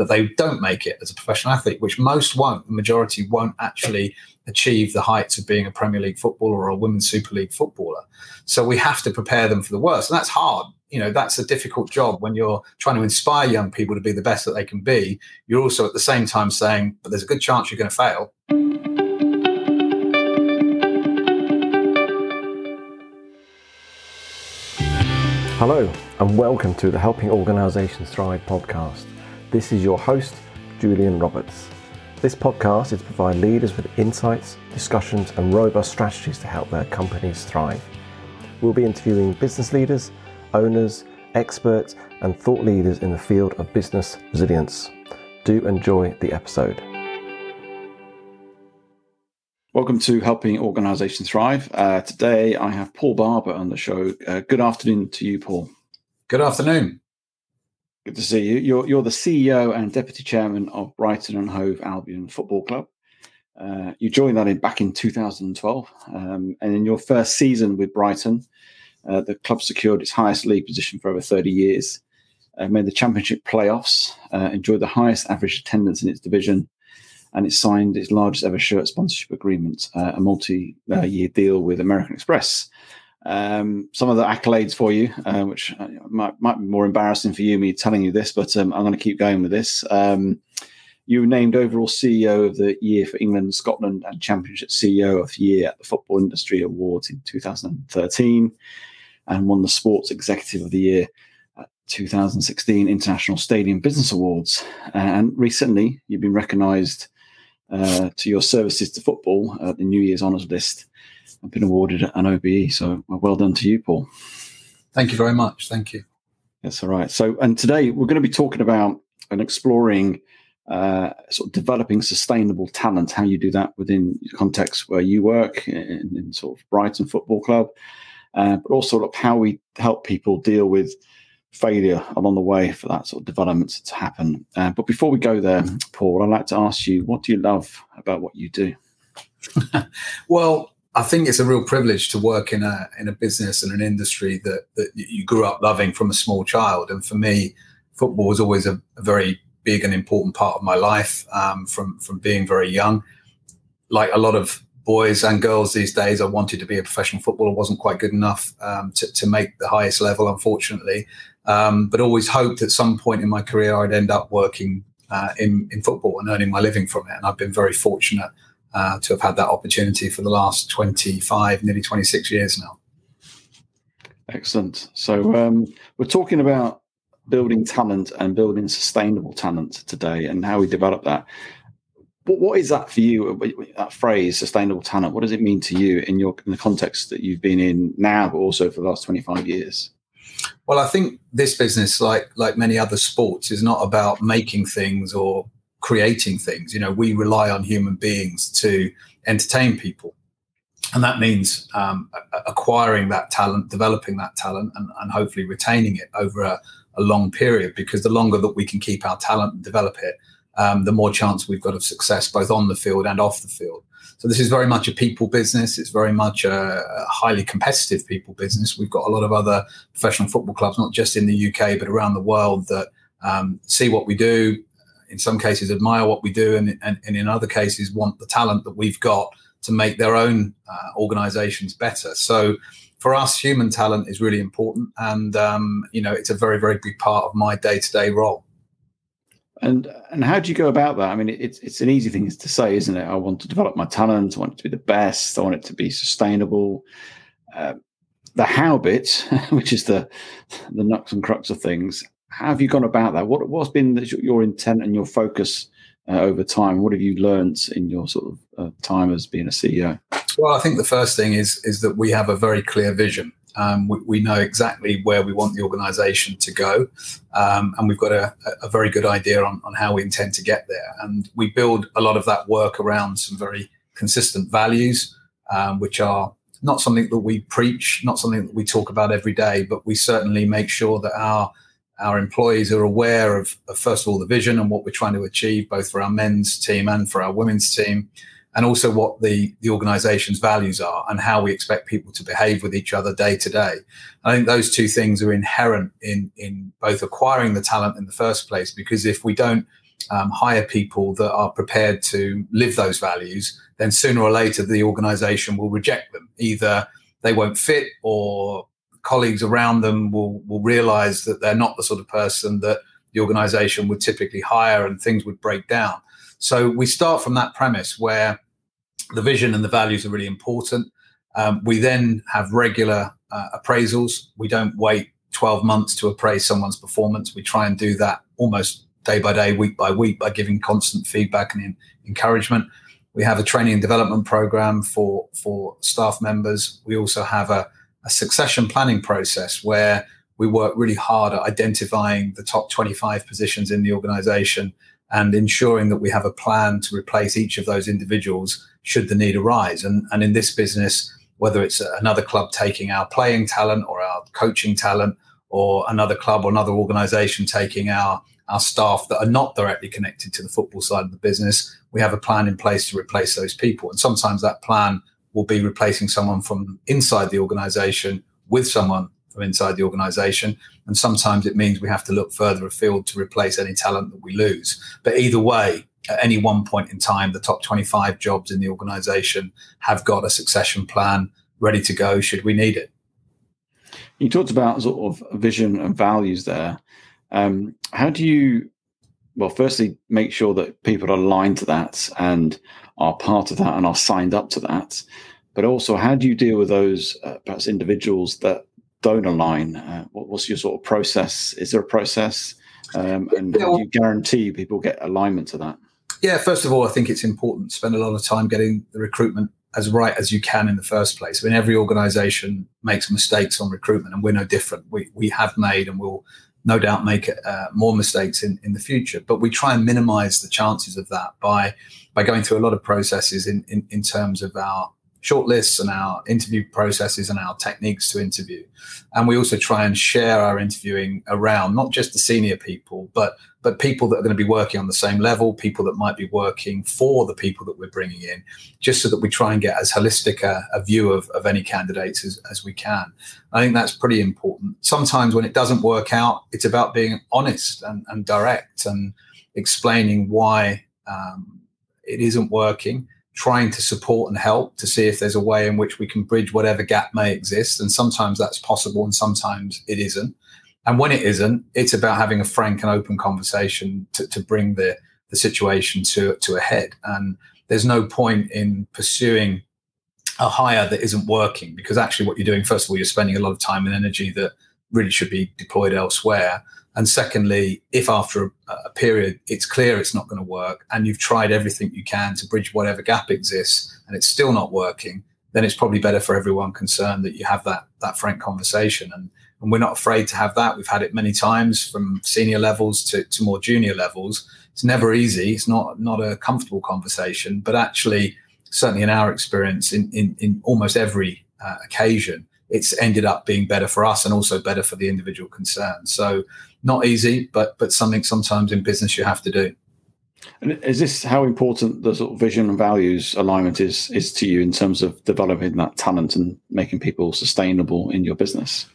that they don't make it as a professional athlete, which most won't. The majority won't actually achieve the heights of being a Premier League footballer or a Women's Super League footballer. So we have to prepare them for the worst. And that's hard. You know, that's a difficult job when you're trying to inspire young people to be the best that they can be. You're also at the same time saying, but there's a good chance you're going to fail. Hello, and welcome to the Helping Organisations Thrive podcast. This is your host, Julian Roberts. This podcast is to provide leaders with insights, discussions, and robust strategies to help their companies thrive. We'll be interviewing business leaders, owners, experts, and thought leaders in the field of business resilience. Do enjoy the episode. Welcome to Helping Organisations Thrive. Uh, today I have Paul Barber on the show. Uh, good afternoon to you, Paul. Good afternoon. Good to see you. You're, you're the CEO and Deputy Chairman of Brighton and Hove Albion Football Club. Uh, you joined that in back in 2012, um, and in your first season with Brighton, uh, the club secured its highest league position for over 30 years, uh, made the Championship playoffs, uh, enjoyed the highest average attendance in its division, and it signed its largest ever shirt sponsorship agreement, uh, a multi-year deal with American Express um, some of the accolades for you, uh, which uh, might, might be more embarrassing for you, me telling you this, but um, I'm going to keep going with this. Um, you were named overall CEO of the year for England, Scotland, and Championship CEO of the Year at the Football Industry Awards in 2013, and won the Sports Executive of the Year at 2016 International Stadium Business Awards. And recently, you've been recognised uh, to your services to football at the New Year's Honours List I've been awarded an OBE. So well done to you, Paul. Thank you very much. Thank you. That's all right. So, and today we're going to be talking about and exploring uh, sort of developing sustainable talent, how you do that within the context where you work in, in sort of Brighton Football Club, uh, but also look how we help people deal with failure along the way for that sort of development to happen. Uh, but before we go there, Paul, I'd like to ask you, what do you love about what you do? well, I think it's a real privilege to work in a in a business and an industry that that you grew up loving from a small child. And for me, football was always a, a very big and important part of my life um, from from being very young. Like a lot of boys and girls these days, I wanted to be a professional footballer. wasn't quite good enough um, to, to make the highest level, unfortunately. Um, but always hoped at some point in my career I'd end up working uh, in in football and earning my living from it. And I've been very fortunate to have had that opportunity for the last 25, nearly 26 years now. Excellent. So um, we're talking about building talent and building sustainable talent today and how we develop that. But what is that for you? That phrase, sustainable talent. What does it mean to you in your in the context that you've been in now, but also for the last 25 years? Well, I think this business, like like many other sports, is not about making things or creating things. You know, we rely on human beings to entertain people. And that means um, acquiring that talent, developing that talent, and, and hopefully retaining it over a, a, long period. Because the longer that we can keep our talent and develop it, um, the more chance we've got of success both on the field and off the field. So this is very much a people business. It's very much a, highly competitive people business. We've got a lot of other professional football clubs, not just in the UK but around the world, that um, see what we do, in some cases admire what we do and, and, and in other cases want the talent that we've got to make their own uh, organizations better so for us human talent is really important and um, you know it's a very very big part of my day-to-day role and and how do you go about that? I mean, it's it's an easy thing to say, isn't it? I want to develop my talent. I want it to be the best. I want it to be sustainable. Uh, the how bit, which is the the nuts and crux of things, how have you gone about that? What what's been your intent and your focus uh, over time? What have you learned in your sort of uh, time as being a CEO? Well, I think the first thing is is that we have a very clear vision. Um, we, we, know exactly where we want the organisation to go, um, and we've got a, a, very good idea on, on how we intend to get there. And we build a lot of that work around some very consistent values, um, which are not something that we preach, not something that we talk about every day, but we certainly make sure that our our employees are aware of, of, first of all the vision and what we're trying to achieve both for our men's team and for our women's team and also what the the organization's values are and how we expect people to behave with each other day to day i think those two things are inherent in in both acquiring the talent in the first place because if we don't um, hire people that are prepared to live those values, then sooner or later the organization will reject them. Either they won't fit or colleagues around them will, will realize that they're not the sort of person that the organization would typically hire and things would break down. So we start from that premise where the vision and the values are really important. Um, we then have regular uh, appraisals. We don't wait 12 months to appraise someone's performance. We try and do that almost day by day, week by week, by giving constant feedback and in, encouragement. We have a training and development program for for staff members. We also have a, a succession planning process where we work really hard at identifying the top 25 positions in the organization and ensuring that we have a plan to replace each of those individuals should the need arise. And, and in this business, whether it's another club taking our playing talent or our coaching talent, or another club or another organization taking our our staff that are not directly connected to the football side of the business, we have a plan in place to replace those people. And sometimes that plan will be replacing someone from inside the organization with someone from inside the organization. And sometimes it means we have to look further afield to replace any talent that we lose. But either way, at any one point in time, the top 25 jobs in the organization have got a succession plan ready to go should we need it. You talked about sort of vision and values there. Um, how do you, well, firstly, make sure that people are aligned to that and are part of that and are signed up to that? But also, how do you deal with those uh, perhaps individuals that don't align? Uh, what, what's your sort of process? Is there a process? Um, and how do you guarantee people get alignment to that? Yeah, first of all, I think it's important to spend a lot of time getting the recruitment as right as you can in the first place. I mean, every organization makes mistakes on recruitment, and we're no different. We, we have made and will no doubt make uh, more mistakes in, in the future. But we try and minimize the chances of that by by going through a lot of processes in, in, in terms of our shortlists and our interview processes and our techniques to interview. And we also try and share our interviewing around not just the senior people, but but people that are going to be working on the same level, people that might be working for the people that we're bringing in, just so that we try and get as holistic a, a view of, of any candidates as, as we can. I think that's pretty important. Sometimes when it doesn't work out, it's about being honest and, and direct and explaining why um, it isn't working trying to support and help to see if there's a way in which we can bridge whatever gap may exist. And sometimes that's possible and sometimes it isn't. And when it isn't, it's about having a frank and open conversation to, to bring the, the situation to, to a head. And there's no point in pursuing a hire that isn't working because actually what you're doing, first of all, you're spending a lot of time and energy that really should be deployed elsewhere. And secondly, if after a, a period it's clear it's not going to work and you've tried everything you can to bridge whatever gap exists and it's still not working, then it's probably better for everyone concerned that you have that that frank conversation. And, and we're not afraid to have that. We've had it many times from senior levels to, to more junior levels. It's never easy. It's not not a comfortable conversation, but actually, certainly in our experience, in in, in almost every uh, occasion, it's ended up being better for us and also better for the individual concerned. So not easy, but but something sometimes in business you have to do. And is this how important the sort of vision and values alignment is is to you in terms of developing that talent and making people sustainable in your business?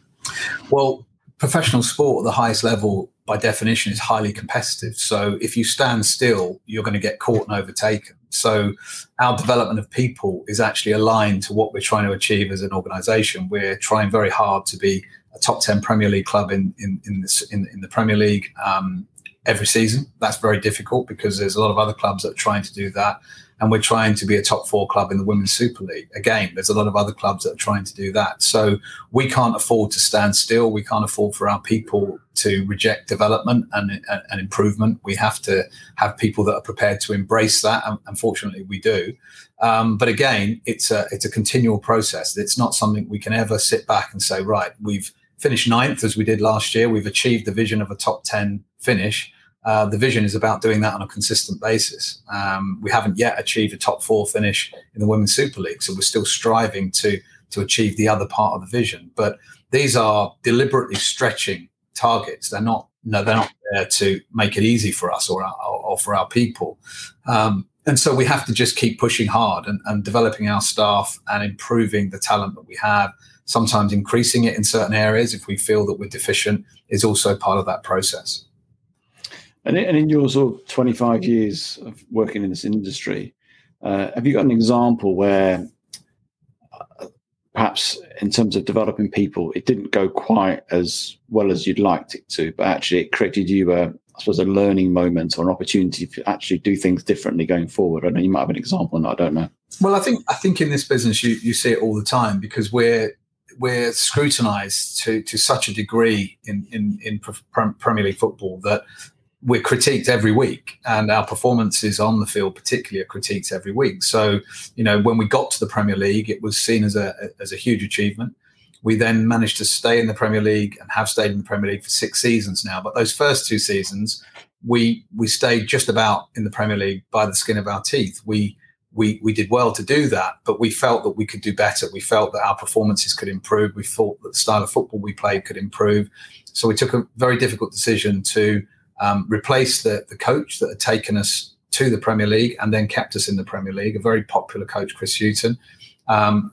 Well, professional sport at the highest level, by definition, is highly competitive. So if you stand still, you're going to get caught and overtaken. So our development of people is actually aligned to what we're trying to achieve as an organization. We're trying very hard to be a top 10 Premier League club in, in, in, this, in, in the Premier League um, every season. That's very difficult because there's a lot of other clubs that are trying to do that and we're trying to be a top four club in the Women's Super League. Again, there's a lot of other clubs that are trying to do that. So we can't afford to stand still. We can't afford for our people to reject development and, and improvement. We have to have people that are prepared to embrace that. And unfortunately, we do. Um, but again, it's a it's a continual process. It's not something we can ever sit back and say, right, we've finished ninth as we did last year. We've achieved the vision of a top ten finish uh, the vision is about doing that on a consistent basis. Um, we haven't yet achieved a top four finish in the Women's Super League, so we're still striving to to achieve the other part of the vision. But these are deliberately stretching targets. They're not no, they're not there to make it easy for us or, our, or for our people. Um, and so we have to just keep pushing hard and, and developing our staff and improving the talent that we have. Sometimes increasing it in certain areas if we feel that we're deficient is also part of that process. And, in your sort of 25 years of working in this industry, uh, have you got an example where uh, perhaps in terms of developing people, it didn't go quite as well as you'd liked it to, but actually it created you a, I suppose, a learning moment or an opportunity to actually do things differently going forward? I know you might have an example, and I don't know. Well, I think I think in this business you you see it all the time because we're we're scrutinised to to such a degree in in in Premier League football that we're critiqued every week and our performances on the field particularly are critiqued every week. So you know when we got to the premier league it was seen as a as a huge achievement. We then managed to stay in the premier league and have stayed in the premier league for six seasons now. But those first two seasons we we stayed just about in the premier league by the skin of our teeth. We we we did well to do that but we felt that we could do better. We felt that our performances could improve. We thought that the style of football we played could improve. So we took a very difficult decision to um, replaced the, the coach that had taken us to the Premier League and then kept us in the Premier League, a very popular coach, Chris Hughton. Um,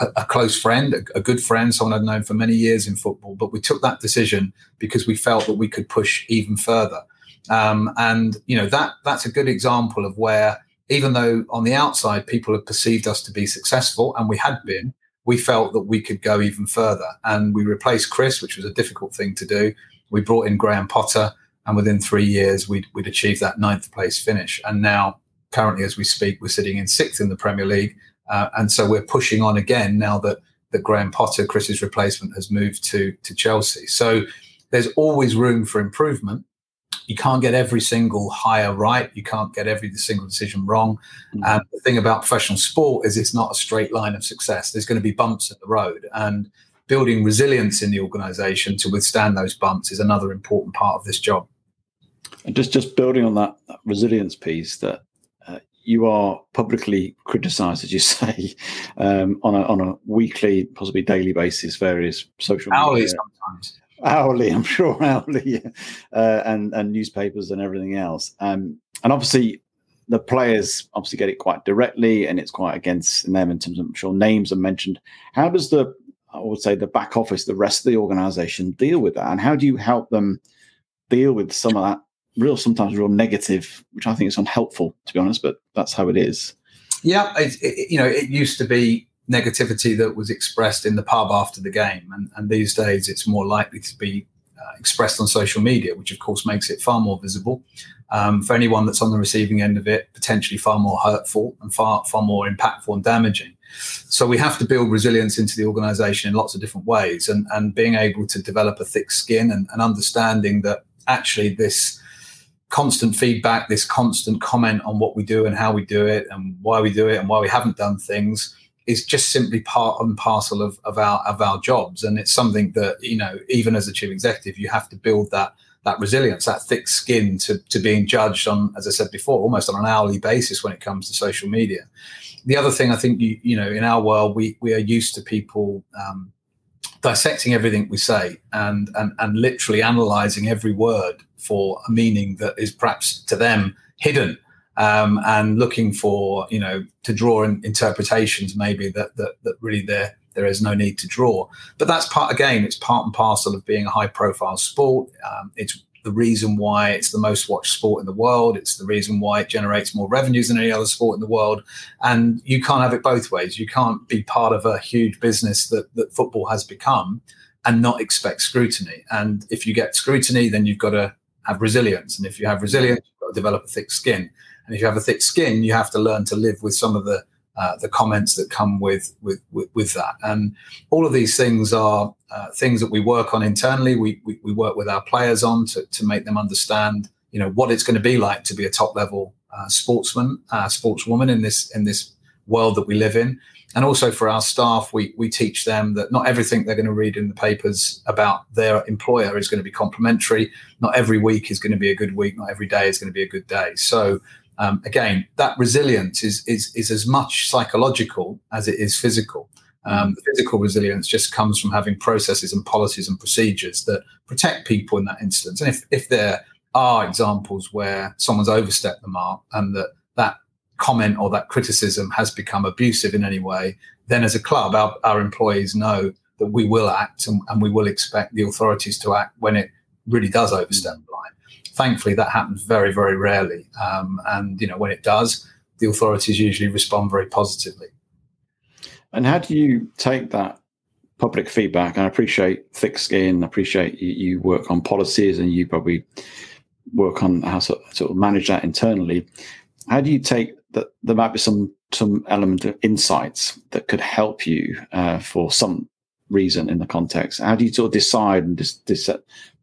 a, a, close friend, a, a, good friend, someone I'd known for many years in football. But we took that decision because we felt that we could push even further. Um, and you know that that's a good example of where, even though on the outside people have perceived us to be successful, and we had been, we felt that we could go even further. And we replaced Chris, which was a difficult thing to do. We brought in Graham Potter and within three years we'd, we'd achieved that ninth place finish. And now currently as we speak we're sitting in sixth in the premier league. Uh, and so we're pushing on again now that that graham potter chris's replacement has moved to to chelsea. So there's always room for improvement. You can't get every single hire right. You can't get every single decision wrong. Mm-hmm. and the thing about professional sport is it's not a straight line of success. There's going to be bumps in the road. And building resilience in the organization to withstand those bumps is another important part of this job and just just building on that, that resilience piece that uh, you are publicly criticised, as you say, um, on a on a weekly, possibly daily basis, various social hourly media, sometimes hourly, I'm sure hourly, uh, and and newspapers and everything else. Um, and obviously, the players obviously get it quite directly, and it's quite against them in terms of I'm sure names are mentioned. How does the I would say the back office, the rest of the organisation, deal with that, and how do you help them deal with some of that real sometimes real negative, which I think is unhelpful to be honest. But that's how it is. Yeah, it, it, you know, it used to be negativity that was expressed in the pub after the game, and, and these days it's more likely to be uh, expressed on social media, which of course makes it far more visible. Um, for anyone that's on the receiving end of it, potentially far more hurtful and far far more impactful and damaging. So we have to build resilience into the organisation in lots of different ways, and and being able to develop a thick skin and, and understanding that actually this constant feedback, this constant comment on what we do and how we do it and why we do it and why we haven't done things is just simply part and parcel of, of our of our jobs. And it's something that, you know, even as a chief executive, you have to build that that resilience, that thick skin to, to being judged on, as I said before, almost on an hourly basis when it comes to social media. The other thing I think you, you know, in our world, we we are used to people um, dissecting everything we say and, and and literally analyzing every word for a meaning that is perhaps to them hidden um, and looking for you know to draw in interpretations maybe that that, that really there there is no need to draw. But that's part again it's part and parcel of being a high profile sport. Um, it's the reason why it's the most watched sport in the world. It's the reason why it generates more revenues than any other sport in the world. And you can't have it both ways. You can't be part of a huge business that, that football has become and not expect scrutiny. And if you get scrutiny, then you've got to have resilience. And if you have resilience, you've got to develop a thick skin. And if you have a thick skin, you have to learn to live with some of the uh, the comments that come with, with, with with that. And all of these things are uh, things that we work on internally. We, we, we work with our players on to to make them understand, you know, what it's going to be like to be a top level uh, sportsman, uh, sportswoman in this in this world that we live in. And also for our staff, we we teach them that not everything they're going to read in the papers about their employer is going to be complimentary. Not every week is going to be a good week. Not every day is going to be a good day. So um, again, that resilience is, is, is as much psychological as it is physical. Um, physical resilience just comes from having processes and policies and procedures that protect people in that instance. And if, if there are examples where someone's overstepped the mark and that that comment or that criticism has become abusive in any way, then as a club, our, our employees know that we will act and, and we will expect the authorities to act when it really does overstep the Thankfully, that happens very, very rarely. Um, and you know, when it does, the authorities usually respond very positively. And how do you take that public feedback? And I appreciate thick skin. I appreciate you, you work on policies, and you probably work on how to sort of manage that internally. How do you take that? There might be some some element of insights that could help you uh, for some reason in the context. How do you sort of decide and just, just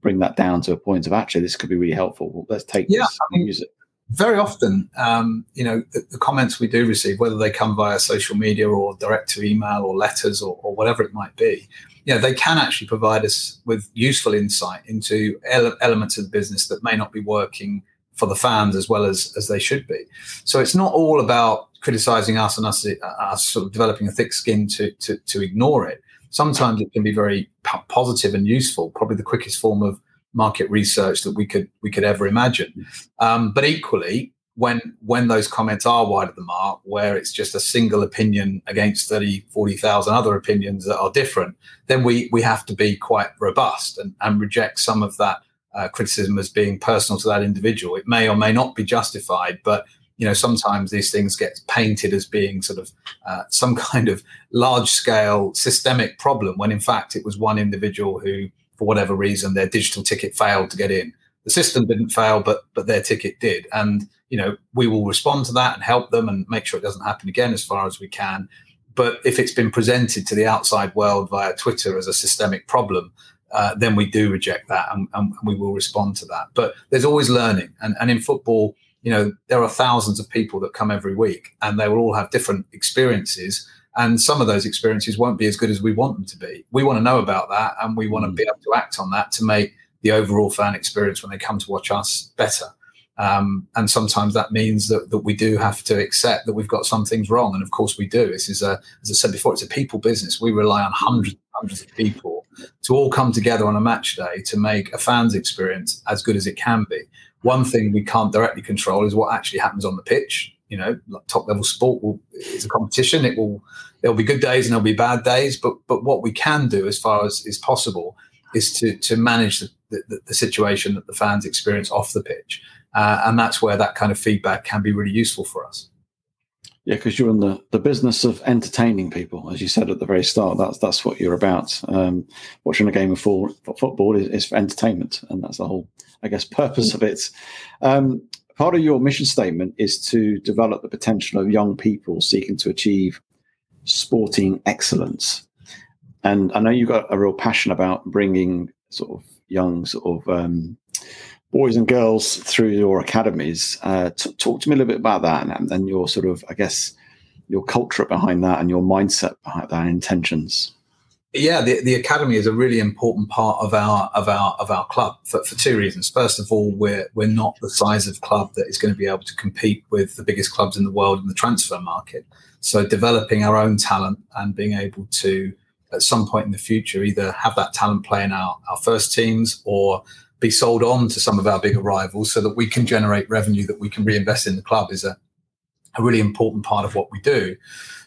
bring that down to a point of actually this could be really helpful? Let's take yeah, this I mean, use it. Very often, um, you know, the, the, comments we do receive, whether they come via social media or direct to email or letters or, or whatever it might be, you know, they can actually provide us with useful insight into ele- elements of the business that may not be working for the fans as well as as they should be. So it's not all about criticizing us and us, uh, us sort of developing a thick skin to, to, to ignore it sometimes it can be very positive and useful. Probably the quickest form of market research that we could we could ever imagine. Um, but equally, when when those comments are wide of the mark, where it's just a single opinion against 30, 40,000 other opinions that are different, then we we have to be quite robust and, and reject some of that uh, criticism as being personal to that individual. It may or may not be justified, but you know sometimes these things get painted as being sort of uh, some kind of large scale systemic problem when in fact it was one individual who for whatever reason their digital ticket failed to get in. The system didn't fail but but their ticket did. And you know we will respond to that and help them and make sure it doesn't happen again as far as we can. But if it's been presented to the outside world via twitter as a systemic problem uh, then we do reject that and, and, we will respond to that. But there's always learning. And, and in football you know there are thousands of people that come every week and they will all have different experiences. And some of those experiences won't be as good as we want them to be. We want to know about that and we want to mm. be able to act on that to make the overall fan experience when they come to watch us better. Um, and sometimes that means that, that we do have to accept that we've got some things wrong. And of course we do. This is a as i said before it's a people business. We rely on hundreds and hundreds of people to all come together on a match day to make a fan's experience as good as it can be one thing we can't directly control is what actually happens on the pitch. You know, like top level sport will, is a competition. It will there'll be good days and there'll be bad days. But but what we can do, as far as is possible, is to to manage the, the, the situation that the fans experience off the pitch, uh, and that's where that kind of feedback can be really useful for us. Yeah, because you're in the, the business of entertaining people, as you said at the very start. That's that's what you're about. Um, watching a game of football is, is for entertainment, and that's the whole I guess, purpose of it. Um, part of your mission statement is to develop the potential of young people seeking to achieve sporting excellence. And I know you've got a real passion about bringing sort of young sort of um, boys and girls through your academies. Uh, t- talk to me a little bit about that and, and your sort of, I guess, your culture behind that and your mindset behind that and intentions yeah, the, the academy is a really important part of our of our of our club for, for two reasons. First of all, we're we're not the size of club that is going to be able to compete with the biggest clubs in the world in the transfer market. So developing our own talent and being able to at some point in the future either have that talent play in our, our first teams or be sold on to some of our bigger rivals so that we can generate revenue that we can reinvest in the club is a, a really important part of what we do.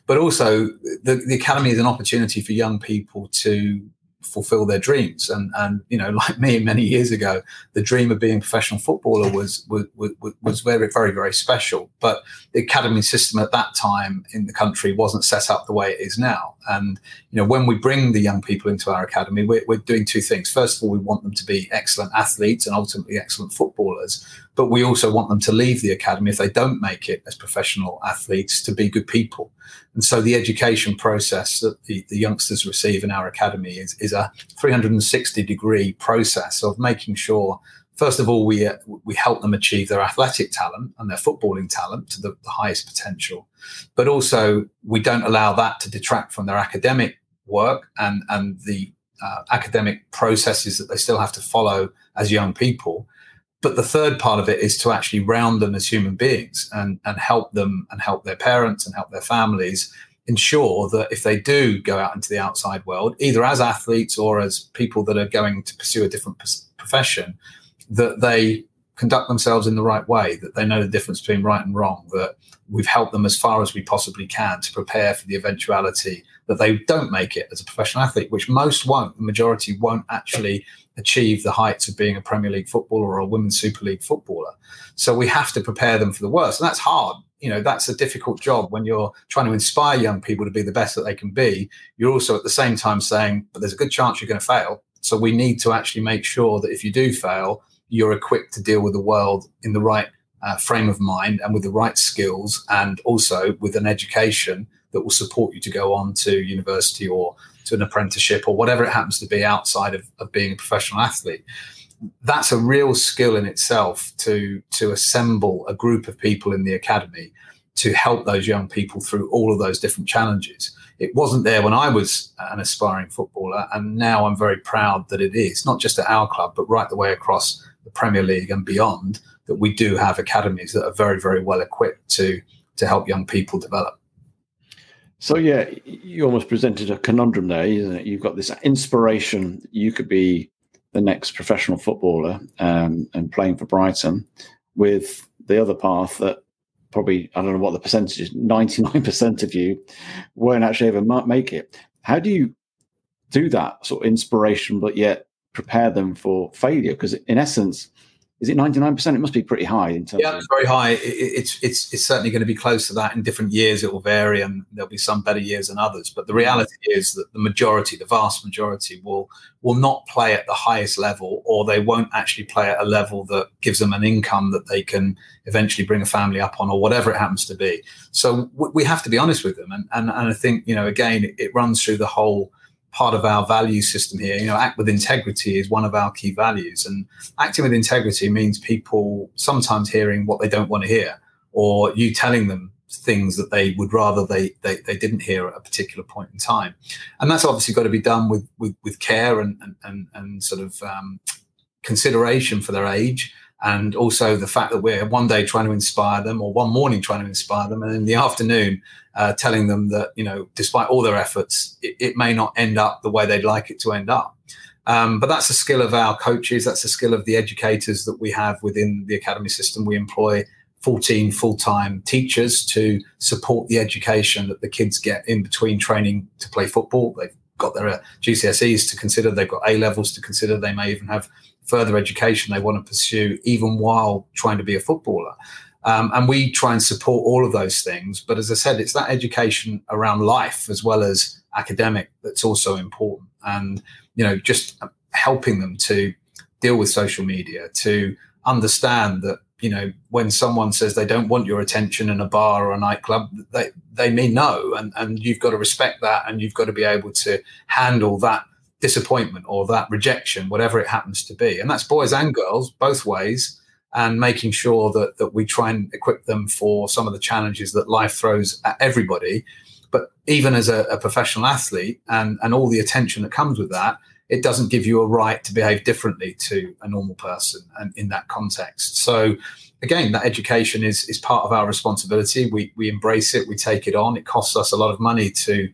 But also the, the academy is an opportunity for young people to fulfill their dreams. And and you know, like me many years ago, the dream of being a professional footballer was was was, was very very very special. But the academy system at that time in the country wasn't set up the way it is now. And you know, when we bring the young people into our academy, we're, we're doing two things. First of all, we want them to be excellent athletes and ultimately excellent footballers. But we also want them to leave the academy if they don't make it as professional athletes to be good people. And so the education process that the, the youngsters receive in our academy is, is a 360 degree process of making sure, first of all, we, uh, we help them achieve their athletic talent and their footballing talent to the, the highest potential. But also, we don't allow that to detract from their academic work and, and the uh, academic processes that they still have to follow as young people but the third part of it is to actually round them as human beings and, and help them and help their parents and help their families ensure that if they do go out into the outside world, either as athletes or as people that are going to pursue a different profession, that they conduct themselves in the right way, that they know the difference between right and wrong, that we've helped them as far as we possibly can to prepare for the eventuality that they don't make it as a professional athlete, which most won't, the majority won't actually achieve the heights of being a Premier League footballer or a Women's Super League footballer. So we have to prepare them for the worst. And that's hard. You know, that's a difficult job when you're trying to inspire young people to be the best that they can be. You're also at the same time saying, but there's a good chance you're going to fail. So we need to actually make sure that if you do fail, you're equipped to deal with the world in the right uh, frame of mind and with the right skills and also with an education that will support you to go on to university or to an apprenticeship or whatever it happens to be outside of, of being a professional athlete that's a real skill in itself to to assemble a group of people in the academy to help those young people through all of those different challenges. It wasn't there when I was an aspiring footballer, and now I'm very proud that it is not just at our club, but right the way across the Premier League and beyond. That we do have academies that are very, very well equipped to to help young people develop. So yeah, you almost presented a conundrum there, isn't it? You've got this inspiration. You could be the next professional footballer um, and playing for Brighton, with the other path that probably I don't know what the percentage is. Ninety nine percent of you won't actually ever make it. How do you do that sort of inspiration, but yet prepare them for failure? Because in essence, is it 99%? It must be pretty high in terms Yeah, it's very high. it's, it's, it's certainly going to be close to that in different years. It will vary and there'll be some better years than others. But the mm. reality is that the majority, the vast majority will, will not play at the highest level or they won't actually play at a level that gives them an income that they can eventually bring a family up on or whatever it happens to be. So we have to be honest with them. And, and, and I think, you know, again, it, it runs through the whole – part of our value system here. You know, act with integrity is one of our key values, and acting with integrity means people sometimes hearing what they don't want to hear, or you telling them things that they would rather they, they they didn't hear at a particular point in time, and that's obviously got to be done with with, with care and and and, and sort of um, consideration for their age and also the fact that we're one day trying to inspire them or one morning trying to inspire them and in the afternoon uh, telling them that you know despite all their efforts it, it, may not end up the way they'd like it to end up. Um, but that's a skill of our coaches. That's a skill of the educators that we have within the academy system. We employ 14 full-time teachers to support the education that the kids get in between training to play football. They've got their uh, GCSEs to consider. They've got A levels to consider. They may even have further education they want to pursue, even while trying to be a footballer. Um, and we try and support all of those things. But as I said, it's that education around life as well as academic that's also important. And, you know, just helping them to deal with social media, to understand that, you know, when someone says they don't want your attention in a bar or a nightclub, they, they mean no. And, and you've got to respect that and you've got to be able to handle that disappointment or that rejection, whatever it happens to be. And that's boys and girls, both ways, and making sure that, that we try and equip them for some of the challenges that life throws at everybody. But even as a, a professional athlete and, and all the attention that comes with that, it doesn't give you a right to behave differently to a normal person and in that context. So again, that education is is part of our responsibility. We we embrace it, we take it on. It costs us a lot of money to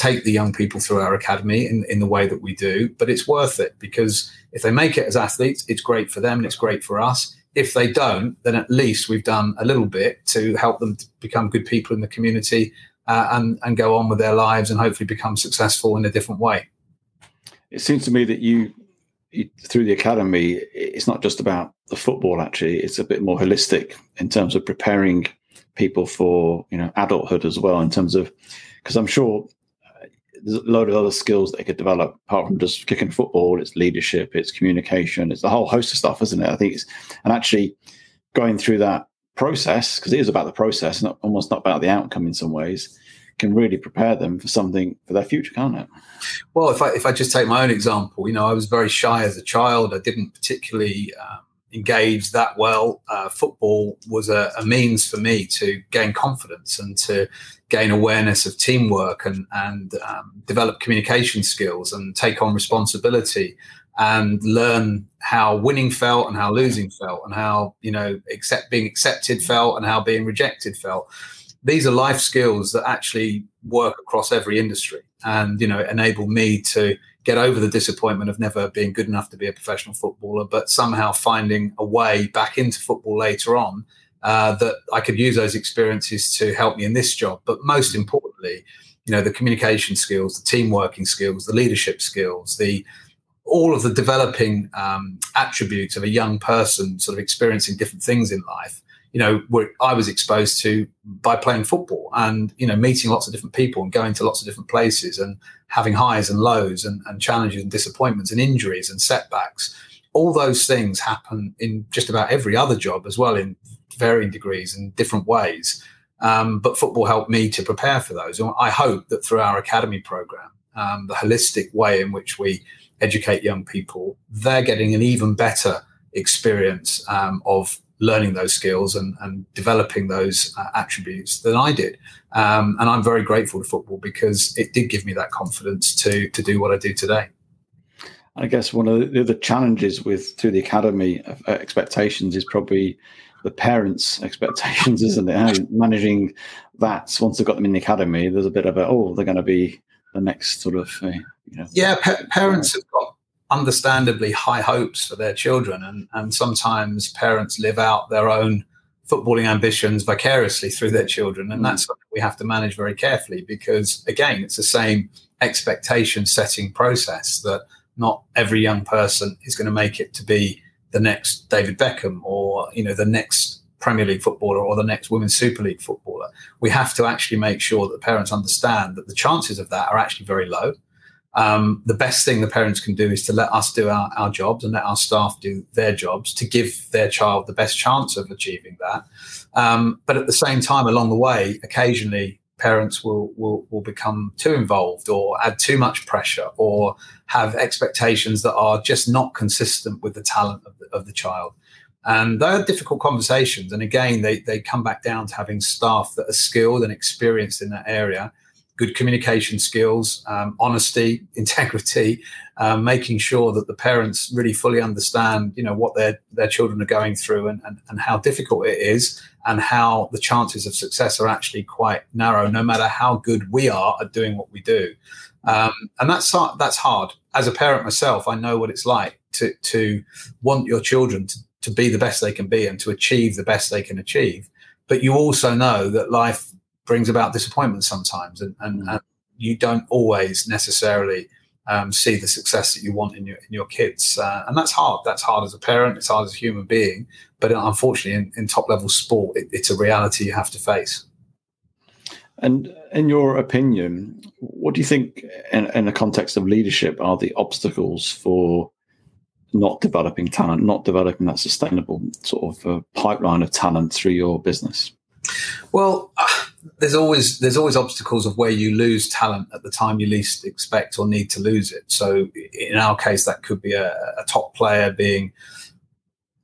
take the young people through our academy in, in the way that we do, but it's worth it because if they make it as athletes, it's great for them and it's great for us. If they don't, then at least we've done a little bit to help them to become good people in the community uh, and, and go on with their lives and hopefully become successful in a different way. It seems to me that you, you through the academy, it's not just about the football. Actually, it's a bit more holistic in terms of preparing people for you know adulthood as well. In terms of because I'm sure there's a load of other skills that they could develop apart from just kicking football. It's leadership, it's communication, it's a whole host of stuff, isn't it? I think it's and actually going through that process because it is about the process, not almost not about the outcome in some ways, can really prepare them for something for their future, can't it? Well, if I if I just take my own example, you know, I was very shy as a child. I didn't particularly. Um, engaged that well. Uh, football was a, a, means for me to gain confidence and to gain awareness of teamwork and, and um, develop communication skills and take on responsibility and learn how winning felt and how losing felt and how you know accept being accepted felt and how being rejected felt these are life skills that actually work across every industry and you know enable me to get over the disappointment of never being good enough to be a professional footballer but somehow finding a way back into football later on uh, that I could use those experiences to help me in this job. But most importantly, you know, the communication skills, the team working skills, the leadership skills, the all of the developing um, attributes of a young person sort of experiencing different things in life you know i was exposed to by playing football and you know meeting lots of different people and going to lots of different places and having highs and lows and, and challenges and disappointments and injuries and setbacks. All those things happen in just about every other job as well in varying degrees and different ways. Um, but football helped me to prepare for those. And i hope that through our academy program um, the holistic way in which we educate young people, they're getting an even better experience um, of learning those skills and, and developing those uh, attributes than I did. Um, and I'm very grateful to football because it did give me that confidence to to do what I do today. I guess one of the, the challenges with to the academy uh, expectations is probably the parents' expectations, isn't it? Managing that once they've got them in the academy, there's a bit of a oh, they're going to be the next sort of uh, you know. Yeah, pa- parents have got understandably high hopes for their children, and and sometimes parents live out their own footballing ambitions vicariously through their children, and mm. that's something we have to manage very carefully because again, it's the same expectation setting process that not every young person is going to make it to be the next David Beckham or you know the next Premier League footballer or the next Women's Super League footballer. We have to actually make sure that the parents understand that the chances of that are actually very low. Um, the best thing the parents can do is to let us do our, our jobs and let our staff do their jobs to give their child the best chance of achieving that. Um, but at the same time, along the way, occasionally parents will, will will become too involved or add too much pressure or have expectations that are just not consistent with the talent of the, of the child. And they're difficult conversations. And again, they, they come back down to having staff that are skilled and experienced in that area, good communication skills, um, honesty, integrity, um, making sure that the parents really fully understand, you know, what their, their children are going through and, and, and how difficult it is and how the chances of success are actually quite narrow, no matter how good we are at doing what we do. Um, and that's that's hard. As a parent myself, I know what it's like to to want your children to to be the best they can be and to achieve the best they can achieve. But you also know that life brings about disappointment sometimes, and, and, mm. and you don't always necessarily um, see the success that you want in your in your kids, uh, and that's hard. That's hard as a parent. It's hard as a human being. But unfortunately, in, in top level sport, it, it's a reality you have to face. And in your opinion, what do you think, in, in the context of leadership, are the obstacles for not developing talent, not developing that sustainable sort of uh, pipeline of talent through your business? Well, uh, there's always there's always obstacles of where you lose talent at the time you least expect or need to lose it. So in our case, that could be a, a top player being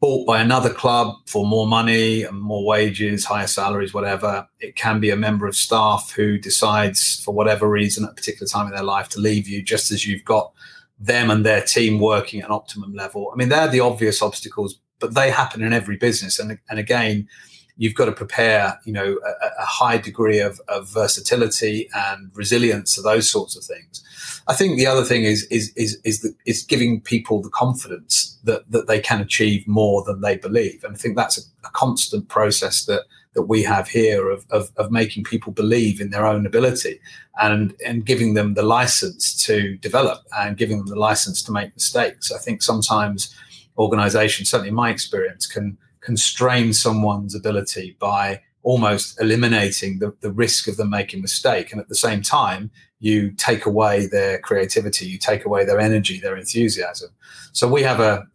bought by another club for more money and more wages, higher salaries, whatever. It can be a member of staff who decides, for whatever reason, at a particular time in their life, to leave you, just as you've got them and their team working at an optimum level. I mean, they're the obvious obstacles, but they happen in every business. And, and again, you've got to prepare, you know, a, a high degree of, of, versatility and resilience to those sorts of things. I think the other thing is is is is, the, is giving people the confidence that that they can achieve more than they believe, and I think that's a, a constant process that that we have here of, of, of making people believe in their own ability and and giving them the license to develop and giving them the license to make mistakes. I think sometimes organizations, certainly in my experience, can constrain someone's ability by almost eliminating the, the risk of them making a mistake. And at the same time you take away their creativity you take away their energy their enthusiasm. So we have a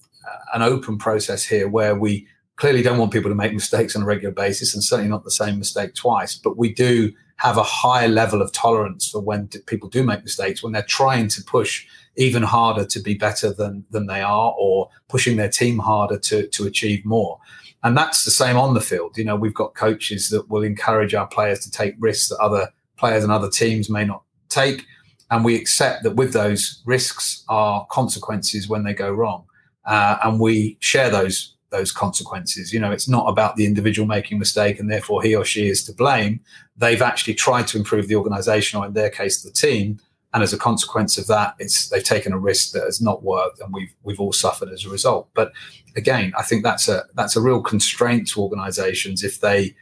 an open process here where we clearly don't want people to make mistakes on a regular basis and certainly not the same mistake twice but we do have a high level of tolerance for when people do make mistakes when they're trying to push even harder to be better than than they are or pushing their team harder to to achieve more and that's the same on the field you know we've got coaches that will encourage our players to take risks that other players and other teams may not take and we accept that with those risks are consequences when they go wrong uh, and we share those those consequences. You know, it's not about the individual making a mistake and therefore he or she is to blame. They've actually tried to improve the organization or in their case the team. And as a consequence of that, it's they've taken a risk that has not worked and we've we've all suffered as a result. But again, I think that's a that's a real constraint to organizations if they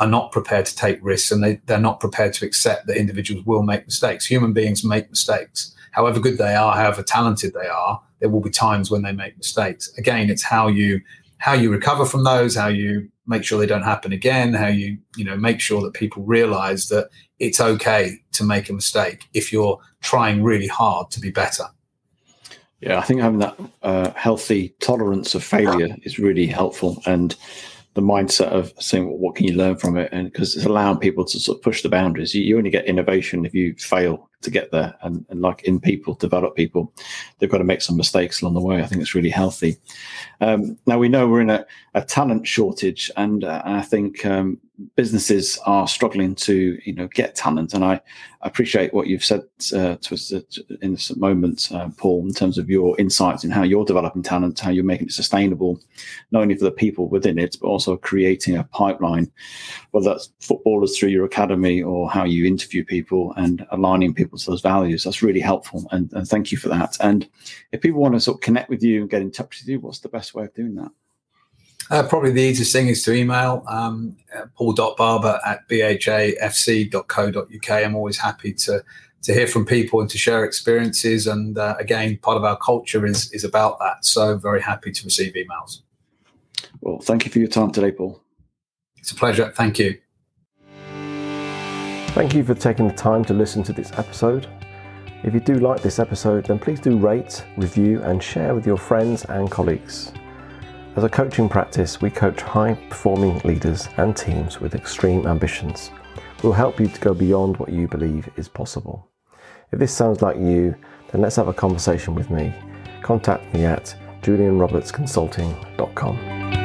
are not prepared to take risks and they, they're not prepared to accept that individuals will make mistakes. Human beings make mistakes. however good they are, however talented they are, there will be times when they make mistakes. Again, it's how you how you recover from those, how you make sure they don't happen again, how you you know make sure that people realize that it's okay to make a mistake if you're trying really hard to be better. Yeah, I think having that uh, healthy tolerance of failure is really helpful, and the mindset of saying, well, "What can you learn from it?" and because it's allowing people to sort of push the boundaries. You, you only get innovation if you fail to get there, and, and, like in people, develop people, they've got to make some mistakes along the way. I think it's really healthy. Um, now we know we're in a, a talent shortage, and uh, I think um, businesses are struggling to you know get talent. And i appreciate what you've said uh, to us in this moment uh, paul in terms of your insights and how you're developing talent how you're making it sustainable not only for the people within it but also creating a pipeline whether that's footballers through your academy or how you interview people and aligning people to those values. That's really helpful and, and thank you for that. And if people want to sort of connect with you and get in touch with you what's the best way of doing that uh, probably the easiest thing is to email um, uh, paul.barber at bhafc.co.uk. I'm always happy to to hear from people and to share experiences. And uh, again, part of our culture is is about that. So very happy to receive emails. Well, thank you for your time today, Paul. It's a pleasure. Thank you. Thank you for taking the time to listen to this episode. If you do like this episode, then please do rate, review, and share with your friends and colleagues. As a coaching practice, we coach high performing leaders and teams with extreme ambitions. We'll help you to go beyond what you believe is possible. If this sounds like you, then let's have a conversation with me. Contact me at julianrobertsconsulting.com.